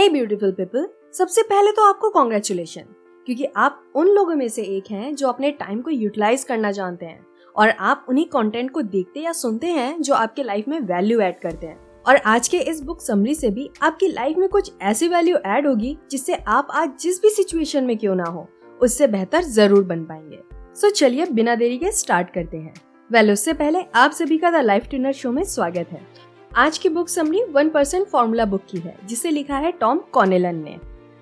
हे beautiful people सबसे पहले तो आपको कॉन्ग्रेचुलेशन क्योंकि आप उन लोगों में से एक हैं जो अपने टाइम को यूटिलाइज करना जानते हैं और आप उन्हीं कंटेंट को देखते या सुनते हैं जो आपके लाइफ में वैल्यू ऐड करते हैं। और आज के इस बुक समरी से भी आपकी लाइफ में कुछ ऐसी वैल्यू ऐड होगी जिससे आप आज जिस भी सिचुएशन में क्यों ना हो उससे बेहतर ज़रूर बन पाएँगे। सो so, चलिए बिना देरी के स्टार्ट करते हैं। वेल उससे पहले आप सभी का द लाइफ ट्यूनर शो में स्वागत है। आज की book summary one percent formula book की है जिसे लिखा है टॉम कॉनेलन ने।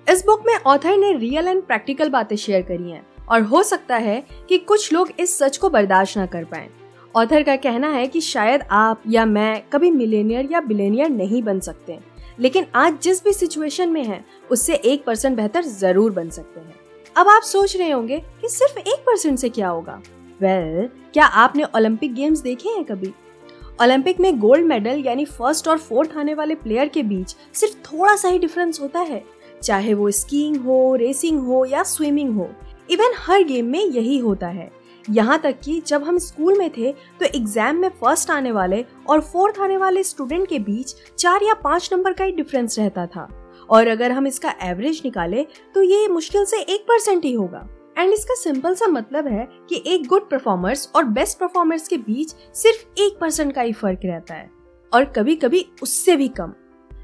इस बुक में ऑथर ने रियल एंड प्रैक्टिकल बातें शेयर करी हैं और हो सकता है कि कुछ लोग इस सच को बर्दाश्त न कर पाए। ऑथर का कहना है कि शायद आप या मैं कभी मिलेनियर या बिलेनियर नहीं बन सकते लेकिन आज जिस भी सिचुएशन में है उससे एक परसेंट बेहतर ज़रूर बन सकते हैं। अब आप सोच रहे होंगे कि सिर्फ़ एक परसेंट से क्या होगा? वेल well, क्या आपने ओलंपिक गेम्स देखे हैं कभी? ओलंपिक में गोल्ड मेडल यानी फ़र्स्ट और फोर्थ आने वाले प्लेयर के बीच सिर्फ़ थोड़ा सा ही डिफरेंस होता है। चाहे वो स्कीइंग हो रेसिंग हो या स्विमिंग हो इवन हर गेम में यही होता है। यहाँ तक कि जब हम स्कूल में थे तो एग्ज़ाम में फ़र्स्ट आने वाले और फोर्थ आने वाले स्टूडेंट के बीच चार या पाँच नंबर का ही डिफरेंस रहता था। और अगर हम इसका एवरेज निकाले तो ये मुश्किल से एक परसेंट ही होगा। एंड इसका सिंपल सा मतलब है कि एक गुड परफॉर्मर्स और बेस्ट परफॉर्मर्स के बीच सिर्फ़ एक परसेंट का ही फ़र्क रहता है। और कभी कभी उससे भी कम।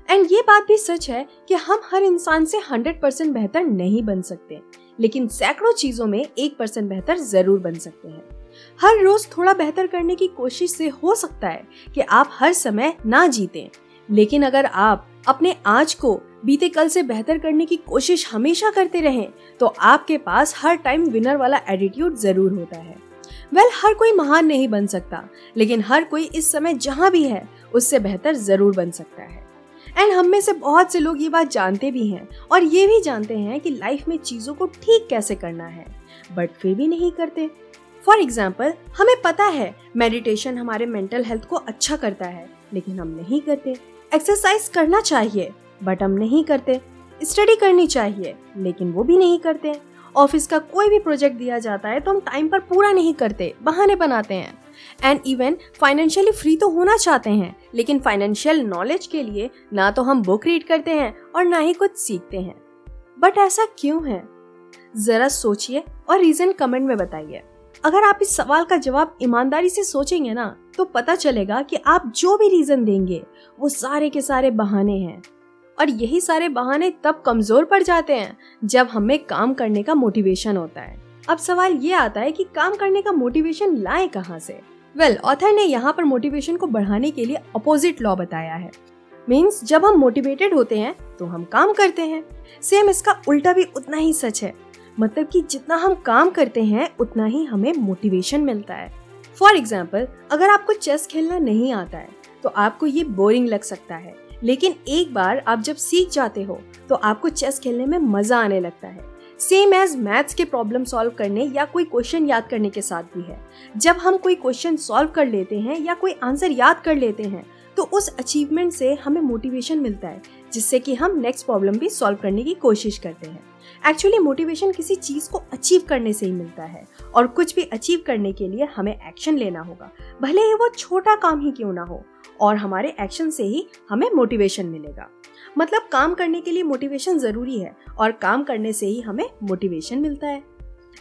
एंड ये बात भी सच है कि हम हर इंसान से हंड्रेड परसेंट बेहतर नहीं बन सकते। लेकिन सैकड़ों चीज़ों में एक परसेंट बेहतर ज़रूर बन सकते हैं। हर रोज थोड़ा बेहतर करने की कोशिश से हो सकता है कि आप हर समय ना जीते। लेकिन अगर आप अपने आज को बीते कल से बेहतर करने की कोशिश हमेशा करते रहें तो आपके पास हर टाइम विनर वाला एटीट्यूड ज़रूर होता है। वेल well, हर कोई महान नहीं बन सकता लेकिन हर कोई इस समय जहाँ भी है उससे बेहतर ज़रूर बन सकता है। एंड हम में से बहुत से लोग ये बात जानते भी हैं और ये भी जानते हैं कि लाइफ में चीज़ों को ठीक कैसे करना है बट फिर भी नहीं करते। फॉर एग्ज़ाम्पल हमें पता है मेडिटेशन हमारे मेंटल हेल्थ को अच्छा करता है लेकिन हम नहीं करते। एक्सरसाइज करना चाहिए बट हम नहीं करते। स्टडी करनी चाहिए, लेकिन वो भी नहीं करते। ऑफ़िस का कोई भी प्रोजेक्ट दिया जाता है तो हम टाइम पर पूरा नहीं करते, बहाने बनाते हैं। एंड इवन फाइनेंशियली फ्री तो होना चाहते हैं, लेकिन फाइनेंशियल नॉलेज के लिए ना तो हम बुक रीड करते हैं और ना ही कुछ सीखते हैं। बट ऐसा क्यों है? जरा सोचिए और रीजन कमेंट में बताइए। अगर आप इस सवाल का जवाब ईमानदारी से सोचेंगे ना तो पता चलेगा कि आप जो भी रीजन देंगे वो सारे के सारे बहाने हैं। और यही सारे बहाने तब कमज़ोर पड़ जाते हैं जब हमें काम करने का मोटिवेशन होता है। अब सवाल ये आता है कि काम करने का मोटिवेशन लाए कहाँ से? वेल well, ऑथर ने यहाँ पर मोटिवेशन को बढ़ाने के लिए अपोजिट लॉ बताया है। मीन्स जब हम मोटिवेटेड होते हैं तो हम काम करते हैं। सेम इसका उल्टा भी उतना ही सच है। मतलब कि जितना हम काम करते हैं उतना ही हमें मोटिवेशन मिलता है। फॉर एग्ज़ाम्पल अगर आपको चेस खेलना नहीं आता है तो आपको ये बोरिंग लग सकता है। लेकिन एक बार आप जब सीख जाते हो तो आपको चेस खेलने में मज़ा आने लगता है। सेम एज मैथ्स के प्रॉब्लम सॉल्व करने या कोई क्वेश्चन याद करने के साथ भी है। जब हम कोई क्वेश्चन सॉल्व कर लेते हैं या कोई आंसर याद कर लेते हैं तो उस अचीवमेंट से हमें मोटिवेशन मिलता है, जिससे कि हम नेक्स्ट प्रॉब्लम भी सॉल्व करने की कोशिश करते हैं। एक्चुअली मोटिवेशन किसी चीज़ को अचीव करने से ही मिलता है। और कुछ भी अचीव करने के लिए हमें एक्शन लेना होगा। भले ही वो छोटा काम ही क्यों ना हो, और हमारे एक्शन से ही हमें मोटिवेशन मिलेगा। मतलब काम करने के लिए मोटिवेशन ज़रूरी है, और काम करने से ही हमें मोटिवेशन मिलता है।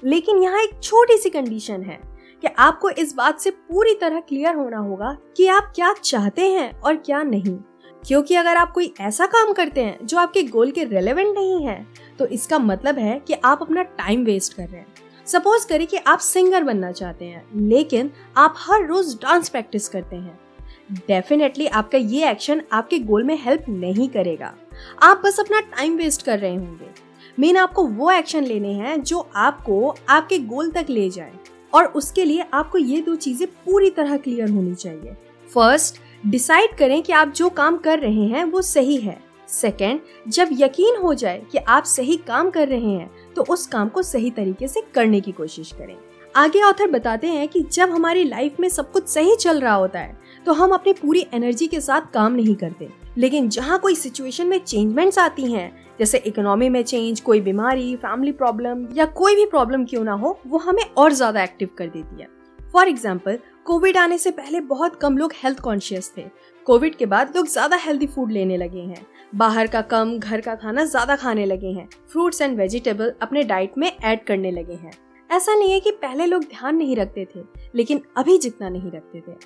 लेकिन यहाँ एक छोटी सी कंडीशन है कि आपको इस बात से पूरी तरह क्लियर होना होगा कि आप क्या चाहते हैं और क्या नहीं। क्योंकि अगर आप कोई ऐसा काम करते हैं जो आपके गोल के रेलेवेंट नहीं है तो इसका मतलब है कि आप अपना टाइम वेस्ट कर रहे हैं। सपोज़ करें कि आप सिंगर बनना चाहते हैं, लेकिन आप हर रोज डांस प्रैक्टिस करते हैं। डेफिनेटली आपका ये एक्शन आपके गोल में हेल्प नहीं करेगा। आप बस अपना टाइम वेस्ट कर रहे होंगे। मेन आपको वो एक्शन लेने हैं जो आपको आपके गोल तक ले जाए। और उसके लिए आपको ये दो चीज़ें पूरी तरह क्लियर होनी चाहिए। फ़र्स्ट डिसाइड करें कि आप जो काम कर रहे हैं वो सही है। सेकेंड जब यकीन हो जाए कि आप सही काम कर रहे हैं तो उस काम को सही तरीके से करने की कोशिश करें। आगे ऑथर बताते हैं कि जब हमारी लाइफ में सब कुछ सही चल रहा होता है तो हम अपनी पूरी एनर्जी के साथ काम नहीं करते। लेकिन जहाँ कोई सिचुएशन में चेंजमेंट्स आती हैं, जैसे इकोनॉमी में चेंज कोई बीमारी फैमिली प्रॉब्लम या कोई भी प्रॉब्लम क्यों ना हो, वो हमें और ज़्यादा एक्टिव कर देती है। फॉर एग्ज़ाम्पल कोविड आने से पहले बहुत कम लोग हेल्थ कॉन्शियस थे कोविड के बाद लोग ज़्यादा हेल्दी फ़ूड लेने लगे हैं। बाहर का कम, घर का खाना ज़्यादा खाने लगे हैं। फ्रूट्स एंड वेजिटेबल अपने डाइट में ऐड करने लगे हैं। ऐसा नहीं है कि पहले लोग ध्यान नहीं रखते थे, लेकिन अभी जितना नहीं रखते थे।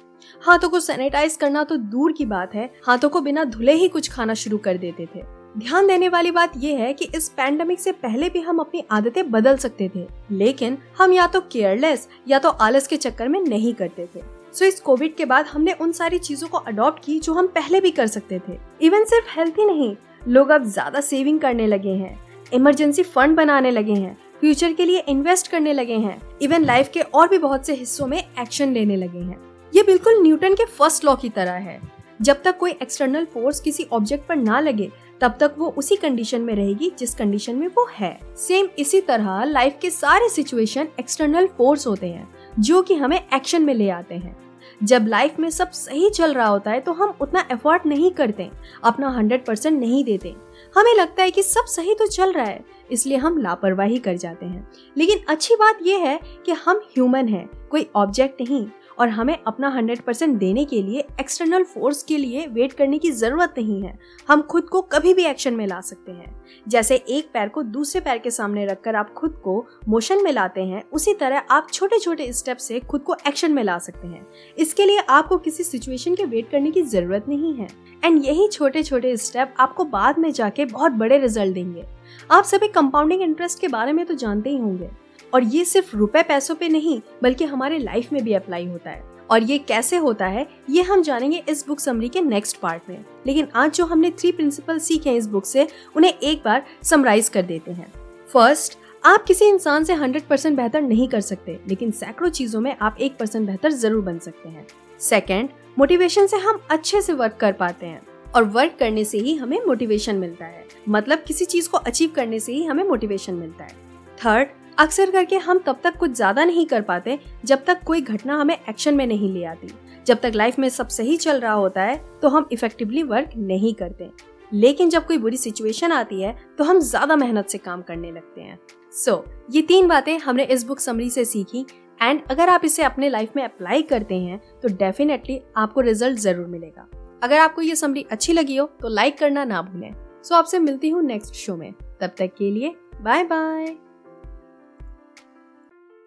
हाथों को सैनिटाइज करना तो दूर की बात है। हाथों को बिना धुले ही कुछ खाना शुरू कर देते थे। ध्यान देने वाली बात यह है कि इस पैंडमिक से पहले भी हम अपनी आदतें बदल सकते थे, लेकिन हम या तो केयरलेस या तो आलस के चक्कर में नहीं करते थे। सो इस कोविड के बाद हमने उन सारी चीज़ों को अडॉप्ट की जो हम पहले भी कर सकते थे। इवन सिर्फ़ हेल्थ ही नहीं, लोग अब ज़्यादा सेविंग करने लगे हैं इमरजेंसी फंड बनाने लगे हैं फ्यूचर के लिए इन्वेस्ट करने लगे हैं इवन लाइफ के और भी बहुत से हिस्सों में एक्शन लेने लगे हैं। ये बिल्कुल न्यूटन के फ़र्स्ट लॉ की तरह है। जब तक कोई एक्सटर्नल फोर्स किसी ऑब्जेक्ट पर ना लगे, तब तक वो उसी कंडीशन में रहेगी जिस कंडीशन में वो है। सेम इसी तरह लाइफ के सारे सिचुएशन एक्सटर्नल फोर्स होते हैं। जो कि हमें एक्शन में ले आते हैं। जब लाइफ में सब सही चल रहा होता है तो हम उतना एफर्ट नहीं करते, अपना हंड्रेड परसेंट नहीं देते। हमें लगता है कि सब सही तो चल रहा है, इसलिए हम लापरवाही कर जाते हैं। लेकिन अच्छी बात यह है कि हम ह्यूमन हैं, कोई ऑब्जेक्ट नहीं। और हमें अपना हंड्रेड परसेंट देने के लिए एक्सटर्नल फोर्स के लिए वेट करने की ज़रूरत नहीं है। हम खुद को कभी भी एक्शन में ला सकते हैं। जैसे एक पैर को दूसरे पैर के सामने रखकर आप खुद को मोशन में लाते हैं, उसी तरह आप छोटे छोटे स्टेप से खुद को एक्शन में ला सकते हैं। इसके लिए आपको किसी सिचुएशन के वेट करने की ज़रूरत नहीं है। एंड यही छोटे छोटे स्टेप आपको बाद में जाके बहुत बड़े रिज़ल्ट देंगे। आप सभी कंपाउंडिंग इंटरेस्ट के बारे में तो जानते ही होंगे। और ये सिर्फ़ रुपए पैसों पे नहीं, बल्कि हमारे लाइफ में भी अप्लाई होता है। और ये कैसे होता है, ये हम जानेंगे इस बुक समरी के नेक्स्ट पार्ट में। लेकिन आज जो हमने थ्री प्रिंसिपल सीखे इस बुक से, उन्हें एक बार समराइज कर देते हैं। फ़र्स्ट आप किसी इंसान से हंड्रेड परसेंट बेहतर नहीं कर सकते, लेकिन सैकड़ों चीज़ों में आप एक परसेंट बेहतर ज़रूर बन सकते हैं। सेकेंड मोटिवेशन से हम अच्छे से वर्क कर पाते हैं। और वर्क करने से ही हमें मोटिवेशन मिलता है। मतलब किसी चीज़ को अचीव करने से ही हमें मोटिवेशन मिलता है। थर्ड अक्सर करके हम तब तक कुछ ज़्यादा नहीं कर पाते जब तक कोई घटना हमें एक्शन में नहीं ले आती। जब तक लाइफ में सब सही चल रहा होता है तो हम इफेक्टिवली वर्क नहीं करते। लेकिन जब कोई बुरी सिचुएशन आती है तो हम ज़्यादा मेहनत से काम करने लगते हैं। सो so, ये तीन बातें हमने इस बुक समरी से सीखी। एंड अगर आप इसे अपने लाइफ में अप्लाई करते हैं तो डेफिनेटली आपको रिज़ल्ट ज़रूर मिलेगा। अगर आपको ये समरी अच्छी लगी हो तो लाइक करना ना भूलें। सो so, आपसे मिलती हूँ नेक्स्ट शो में। तब तक के लिए bye bye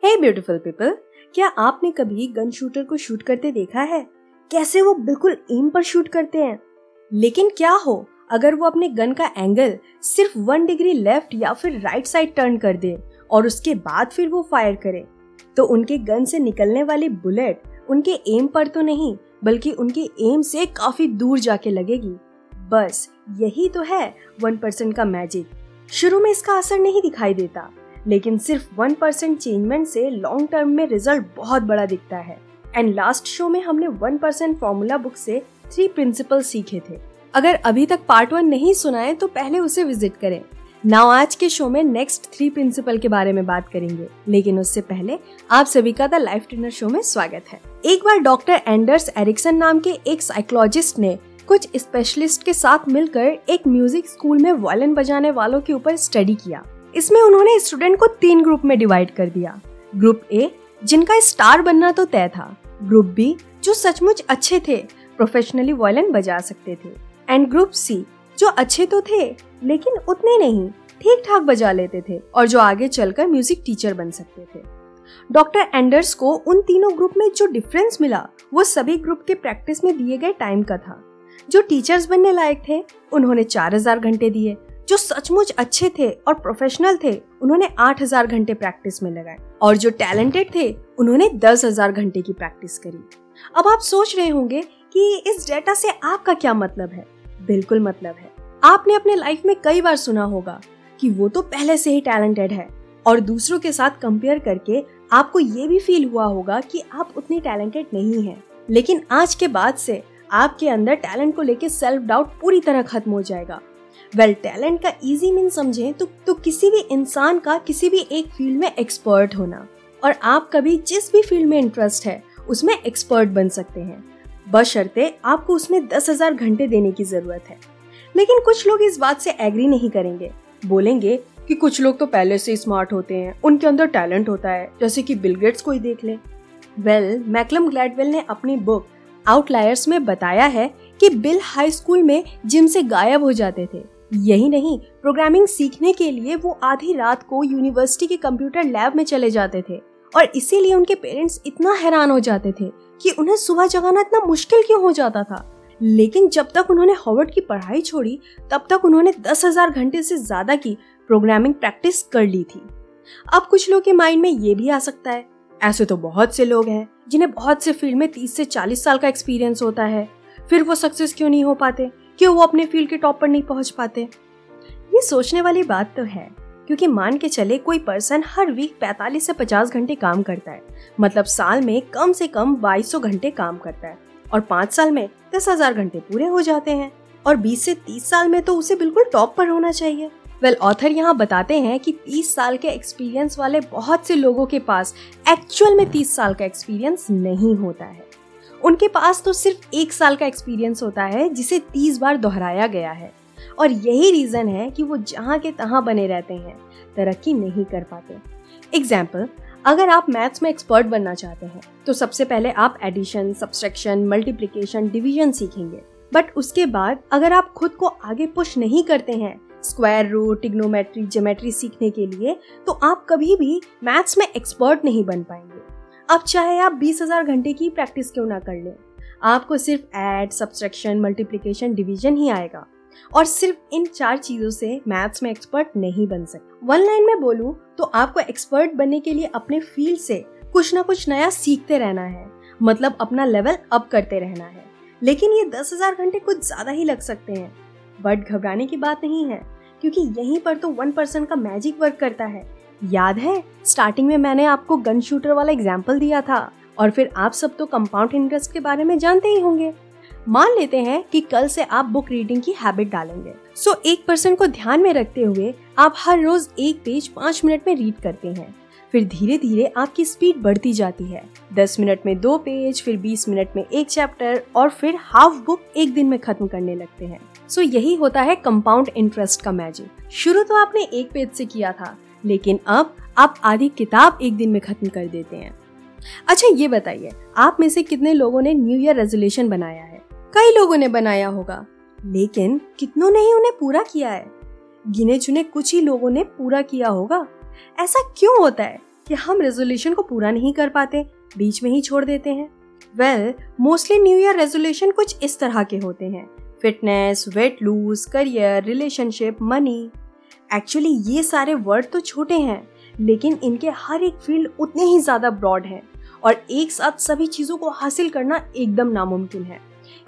hey beautiful people क्या आपने कभी गन शूटर को शूट करते देखा है? कैसे वो बिल्कुल एम पर शूट करते हैं? लेकिन क्या हो, अगर वो अपने गन का एंगल सिर्फ़ वन डिग्री लेफ़्ट या फिर राइट साइड टर्न कर दे और उसके बाद फिर वो फायर करे तो उनके गन से निकलने वाली बुलेट उनके एम पर तो नहीं, बल्कि उनके एम से काफ़ी दूर जाके लगेगी। बस यही तो है वन परसेंट का मैजिक शुरू में इसका असर नहीं दिखाई देता। लेकिन सिर्फ़ वन परसेंट चेंजमेंट से लॉन्ग टर्म में रिज़ल्ट बहुत बड़ा दिखता है। एंड लास्ट शो में हमने वन परसेंट फॉर्मूला बुक से थ्री प्रिंसिपल सीखे थे। अगर अभी तक पार्ट वन नहीं सुना है तो पहले उसे विज़िट करें। नाउ आज के शो में नेक्स्ट थ्री प्रिंसिपल के बारे में बात करेंगे। लेकिन उससे पहले आप सभी का द लाइफ ट्रेनर शो में स्वागत है। एक बार डॉक्टर एंडर्स एरिक्सन नाम के एक साइकोलॉजिस्ट ने कुछ स्पेशलिस्ट के साथ मिलकर एक म्यूज़िक स्कूल में वायलिन बजाने वालों के ऊपर स्टडी किया। इसमें उन्होंने स्टूडेंट को तीन ग्रुप में डिवाइड कर दिया। ग्रुप ए जिनका स्टार बनना तो तय था। ग्रुप बी जो सचमुच अच्छे थे प्रोफेशनली वायलिन बजा सकते थे। एंड ग्रुप सी जो अच्छे तो थे, लेकिन उतने नहीं ठीक ठाक बजा लेते थे और जो आगे चलकर म्यूज़िक टीचर बन सकते थे। डॉक्टर एंडर्स को उन तीनों ग्रुप में जो डिफरेंस मिला, वो सभी ग्रुप के प्रैक्टिस में दिए गए टाइम का था। जो टीचर्स बनने लायक थे, उन्होंने चार हज़ार घंटे दिए। जो सचमुच अच्छे थे और प्रोफेशनल थे, उन्होंने 8000 घंटे प्रैक्टिस में लगाए। और जो टैलेंटेड थे, उन्होंने 10000 घंटे की प्रैक्टिस करी। अब आप सोच रहे होंगे कि इस डेटा से आपका क्या मतलब है? बिल्कुल मतलब है। आपने अपने लाइफ में कई बार सुना होगा कि वो तो पहले से ही टैलेंटेड है। और दूसरों के साथ कंपेयर करके आपको ये भी फील हुआ होगा कि आप उतनी टैलेंटेड नहीं हैं। लेकिन आज के बाद से आपके अंदर टैलेंट को लेके सेल्फ डाउट पूरी तरह खत्म हो जाएगा। वेल टैलेंट का इजी मीन समझे तो, तो किसी भी इंसान का किसी भी एक फ़ील्ड में एक्सपर्ट होना। और आप कभी जिस भी फ़ील्ड में इंटरेस्ट है उसमें एक्सपर्ट बन सकते हैं। बशर्ते आपको उसमें दस हज़ार घंटे देने की ज़रूरत है। लेकिन कुछ लोग इस बात से एग्री नहीं करेंगे। बोलेंगे कि कुछ लोग तो पहले से स्मार्ट होते हैं उनके अंदर टैलेंट होता है जैसे कि बिल गेट्स को ही देख ले। वेल मैकलम ग्लैडवेल ने अपनी बुक आउटलायर्स में बताया है कि बिल हाई स्कूल में जिम से गायब हो जाते थे। यही नहीं प्रोग्रामिंग सीखने के लिए वो आधी रात को यूनिवर्सिटी के कंप्यूटर लैब में चले जाते थे और इसीलिए उनके पेरेंट्स इतना हैरान हो जाते थे कि उन्हें सुबह जगाना इतना मुश्किल क्यों हो जाता था। लेकिन जब तक उन्होंने हॉवर्ड की पढ़ाई छोड़ी, तब तक उन्होंने दस हज़ार घंटे से ज़्यादा की प्रोग्रामिंग प्रैक्टिस कर ली थी। अब कुछ लोग के माइंड में ये भी आ सकता है। ऐसे तो बहुत से लोग हैं, जिन्हें बहुत से फ़ील्ड में 30 से 40 साल का एक्सपीरियंस होता है। फिर वो सक्सेस क्यों नहीं हो पाते? क्यों वो अपने फ़ील्ड के टॉप पर नहीं पहुँच पाते। ये सोचने वाली बात तो है, क्योंकि मान के चले कोई पर्सन हर वीक 45 से 50 घंटे काम करता है। मतलब साल में कम से कम 2200 घंटे काम करता है और पाँच साल में दस हज़ार घंटे पूरे हो जाते हैं। और 20 से 30 साल में तो उसे बिल्कुल टॉप पर होना चाहिए। वेल, ऑथर यहाँ बताते हैं कि 30 साल के एक्सपीरियंस वाले बहुत से लोगों के पास एक्चुअल में 30 साल का एक्सपीरियंस नहीं होता है। उनके पास तो सिर्फ़ एक साल का एक्सपीरियंस होता है, जिसे 30 बार दोहराया गया है। और यही रीजन है कि वो जहाँ के तहाँ बने रहते हैं, तरक्की नहीं कर पाते। एग्ज़ाम्पल अगर आप मैथ्स में एक्सपर्ट बनना चाहते हैं तो सबसे पहले आप एडिशन सब्सट्रैक्शन मल्टीप्लिकेशन डिवीज़न सीखेंगे। बट उसके बाद, अगर आप खुद को आगे पुश नहीं करते हैं स्क्वायर रूट टिग्नोमेट्री जोमेट्री सीखने के लिए तो आप कभी भी मैथ्स में एक्सपर्ट नहीं बन पाएँगे। अब चाहे आप बीस हज़ार घंटे की प्रैक्टिस क्यों ना कर लें। आपको सिर्फ़ एड सब्सट्रैक्शन मल्टीप्लिकेशन डिवीज़न ही आएगा। और सिर्फ़ इन चार चीज़ों से मैथ्स में एक्सपर्ट नहीं बन सकते। वन लाइन में बोलूँ तो आपको एक्सपर्ट बनने के लिए अपने फ़ील्ड से कुछ ना कुछ नया सीखते रहना है। मतलब अपना लेवल अप करते रहना है। लेकिन ये दस हज़ार घंटे कुछ ज़्यादा ही लग सकते हैं। बट घबराने की बात नहीं है, क्योंकि यहीं पर तो वन पर्सन का मैजिक वर्क करता है। याद है? स्टार्टिंग में मैंने आपको गन शूटर वाला एग्ज़ाम्पल दिया था, और फिर आप सब तो कंपाउंड इंटरेस्ट के बारे में जानते ही होंगे। मान लेते हैं कि कल से आप बुक रीडिंग की हैबिट डालेंगे। सो एक पर्सन को ध्यान में रखते हुए आप हर रोज एक पेज पाँच मिनट में रीड करते हैं। फिर धीरे धीरे आपकी स्पीड बढ़ती जाती है। दस मिनट में दो पेज फिर बीस मिनट में एक चैप्टर और फिर हाफ़ बुक एक दिन में खत्म करने लगते हैं। सो यही होता है कंपाउंड इंटरेस्ट का मैजिक शुरू तो आपने एक पेज से किया था लेकिन अब, आप आधी किताब एक दिन में खत्म कर देते हैं। अच्छा ये बताइए, आप में से कितने लोगों ने न्यू ईयर रेजोल्यूशन बनाया है? कई लोगों ने बनाया होगा। लेकिन कितनों ने ही उन्हें पूरा किया है? गिने चुने कुछ ही लोगों ने पूरा किया होगा। ऐसा क्यों होता है कि हम रेजोल्यूशन को पूरा नहीं कर पाते, बीच में ही छोड़ देते हैं? Well mostly new year resolution कुछ इस तरह के होते हैं। Fitness weight lose career relationship money actually ये सारे वर्ड तो छोटे हैं, लेकिन इनके हर एक फ़ील्ड उतने ही ज़्यादा ब्रॉड हैं और एक साथ सभी चीज़ों को हासिल करना एकदम नामुमकिन है।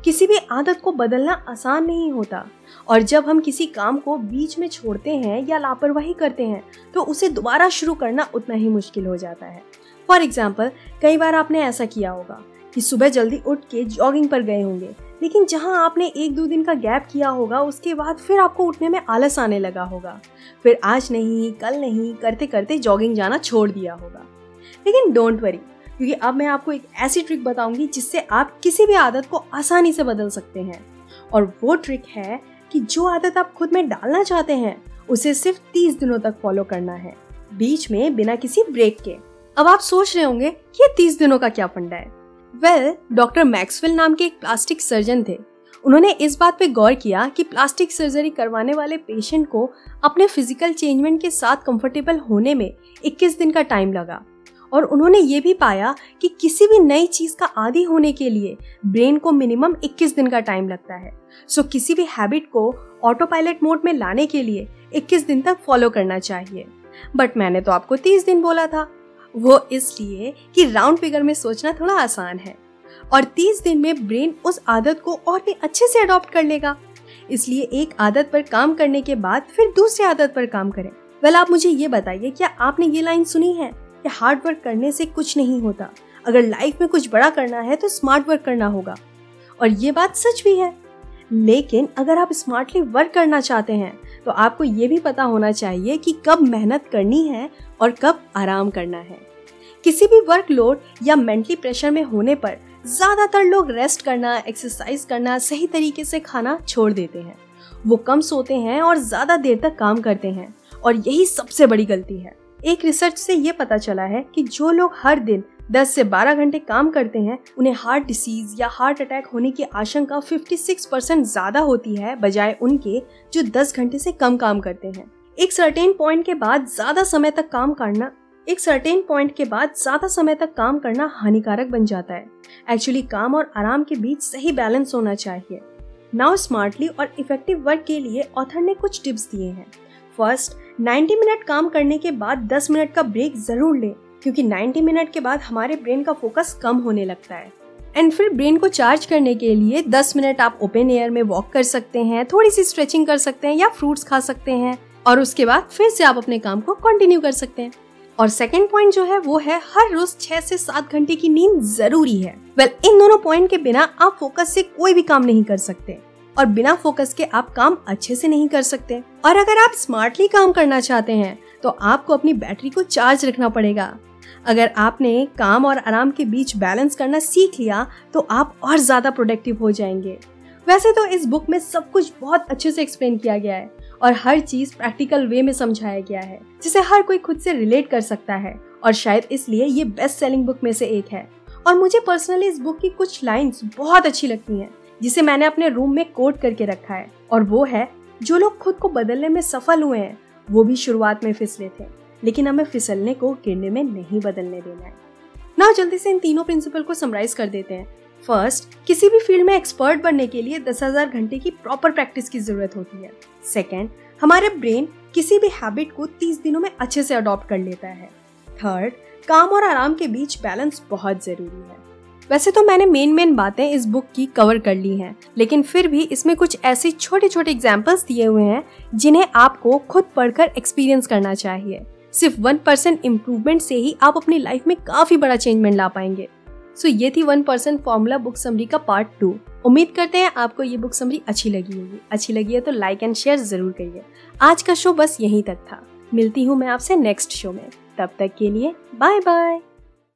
किसी भी आदत को बदलना आसान नहीं होता और जब हम किसी काम को बीच में छोड़ते हैं या लापरवाही करते हैं तो उसे दोबारा शुरू करना उतना ही मुश्किल हो जाता है। फॉर एग्ज़ाम्पल कई बार आपने ऐसा किया होगा कि सुबह जल्दी उठ के जॉगिंग पर गए होंगे लेकिन जहाँ आपने एक दो दिन का गैप किया होगा, उसके बाद फिर आपको उठने में आलस आने लगा होगा। फिर आज नहीं, कल नहीं करते करते जॉगिंग जाना छोड़ दिया होगा। लेकिन डोंट वरी क्योंकि अब मैं आपको एक ऐसी ट्रिक बताऊँगी जिससे आप किसी भी आदत को आसानी से बदल सकते हैं। और वो ट्रिक है कि जो आदत आप खुद में डालना चाहते हैं, उसे सिर्फ़ तीस दिनों तक फॉलो करना है। बीच में बिना किसी ब्रेक के। अब आप सोच रहे होंगे कि ये तीस दिनों का क्या फंडा है? वेल डॉक्टर मैक्सवेल नाम के एक प्लास्टिक सर्जन थे। उन्होंने इस बात पे गौर किया कि प्लास्टिक सर्जरी करवाने वाले पेशेंट को अपने फ़िज़िकल चेंजमेंट के साथ कंफर्टेबल होने में 21 दिन का टाइम लगा। और उन्होंने ये भी पाया कि किसी भी नई चीज़ का आदि होने के लिए ब्रेन को मिनिमम 21 दिन का टाइम लगता है। सो so, किसी भी हैबिट को ऑटो पायलट मोड में लाने के लिए 21 दिन तक फॉलो करना चाहिए। बट मैंने तो आपको 30 दिन बोला था। वो इसलिए कि राउंड फिगर में सोचना थोड़ा आसान है। और 30 दिन में ब्रेन उस आदत को और भी अच्छे से अडॉप्ट कर लेगा। इसलिए एक आदत पर काम करने के बाद फिर दूसरी आदत पर काम करें। वेल आप मुझे ये बताइए, क्या आपने ये लाइन सुनी है कि हार्ड वर्क करने से कुछ नहीं होता? अगर लाइफ में कुछ बड़ा करना है तो स्मार्ट वर्क करना होगा। और ये बात सच भी है। लेकिन अगर आप स्मार्टली वर्क करना चाहते हैं तो आपको ये भी पता होना चाहिए कि कब मेहनत करनी है और कब आराम करना है। किसी भी वर्कलोड या मेंटली प्रेशर में होने पर ज़्यादातर लोग रेस्ट करना एक्सरसाइज करना, सही तरीके से खाना छोड़ देते हैं। वो कम सोते हैं और ज़्यादा देर तक काम करते हैं, और यही सबसे बड़ी गलती है। एक रिसर्च से ये पता चला है कि जो लोग हर दिन 10 से 12 घंटे काम करते हैं, उन्हें हार्ट डिसीज या हार्ट अटैक होने की आशंका 56 परसेंट ज़्यादा होती है, बजाय उनके, जो 10 घंटे से कम काम करते हैं। एक सर्टेन पॉइंट के बाद ज़्यादा समय तक काम करना, एक सर्टेन पॉइंट के बाद ज़्यादा समय तक काम करना हानिकारक बन जाता है। एक्चुअली काम और आराम के बीच सही बैलेंस होना चाहिए। नाउ स्मार्टली और इफ़ेक्टिव वर्क के लिए ऑथर ने कुछ टिप्स दिए हैं। फ़र्स्ट 90 मिनट काम करने के बाद 10 मिनट का ब्रेक ज़रूर लें। क्योंकि 90 मिनट के बाद हमारे ब्रेन का फोकस कम होने लगता है। एंड फिर ब्रेन को चार्ज करने के लिए 10 मिनट आप ओपन एयर में वॉक कर सकते हैं थोड़ी सी स्ट्रेचिंग कर सकते हैं या फ्रूट्स खा सकते हैं और उसके बाद फिर से आप अपने काम को कंटिन्यू कर सकते हैं। और सेकेंड पॉइंट जो है वो है हर रोज छह से सात घंटे की नींद ज़रूरी है। वेल well, इन दोनों पॉइंट के बिना आप फोकस से कोई भी काम नहीं कर सकते और बिना फोकस के आप काम अच्छे से नहीं कर सकते। और अगर आप स्मार्टली काम करना चाहते हैं तो आपको अपनी बैटरी को चार्ज रखना पड़ेगा। अगर आपने काम और आराम के बीच बैलेंस करना सीख लिया तो आप और ज़्यादा प्रोडक्टिव हो जाएँगे। वैसे तो इस बुक में सब कुछ बहुत अच्छे से एक्सप्लेन किया गया है और हर चीज़ प्रैक्टिकल वे में समझाया गया है, जिसे हर कोई खुद से रिलेट कर सकता है और शायद इसलिए ये बेस्ट सेलिंग बुक में से एक है। और मुझे पर्सनली इस बुक की कुछ लाइंस बहुत अच्छी लगती हैं, जिसे मैंने अपने रूम में कोट करके रखा है। और वो है, जो लोग खुद को बदलने में सफल हुए हैं, वो भी शुरुआत में फिसले थे। लेकिन हमें फिसलने को, गिरने में नहीं बदलने देना है। ना, जल्दी से इन तीनों प्रिंसिपल को समराइज कर देते हैं। फ़र्स्ट किसी भी फ़ील्ड में एक्सपर्ट बनने के लिए दस हज़ार घंटे की प्रॉपर प्रैक्टिस की ज़रूरत होती है। सेकेंड हमारे ब्रेन किसी भी हैबिट को तीस दिनों में अच्छे से अडॉप्ट कर लेता है। थर्ड काम और आराम के बीच बैलेंस बहुत ज़रूरी है। वैसे तो मैंने मेन मेन बातें इस बुक की कवर कर ली हैं, लेकिन फिर भी इसमें कुछ ऐसे छोटे छोटे एग्जाम्पल्स दिए हुए हैं, जिन्हें आपको खुद पढ़कर एक्सपीरियंस करना चाहिए। सिर्फ़ वन परसेंट इम्प्रूवमेंट से ही आप अपनी लाइफ में काफ़ी बड़ा चेंजमेंट ला पाएँगे। सो so, ये थी one percent formula book summary का पार्ट टू उम्मीद करते हैं आपको ये बुक समरी अच्छी लगी होगी। अच्छी लगी है तो लाइक एंड शेयर ज़रूर करिए। आज का शो बस यहीं तक था। मिलती हूँ मैं आपसे नेक्स्ट शो में। तब तक के लिए बाय बाय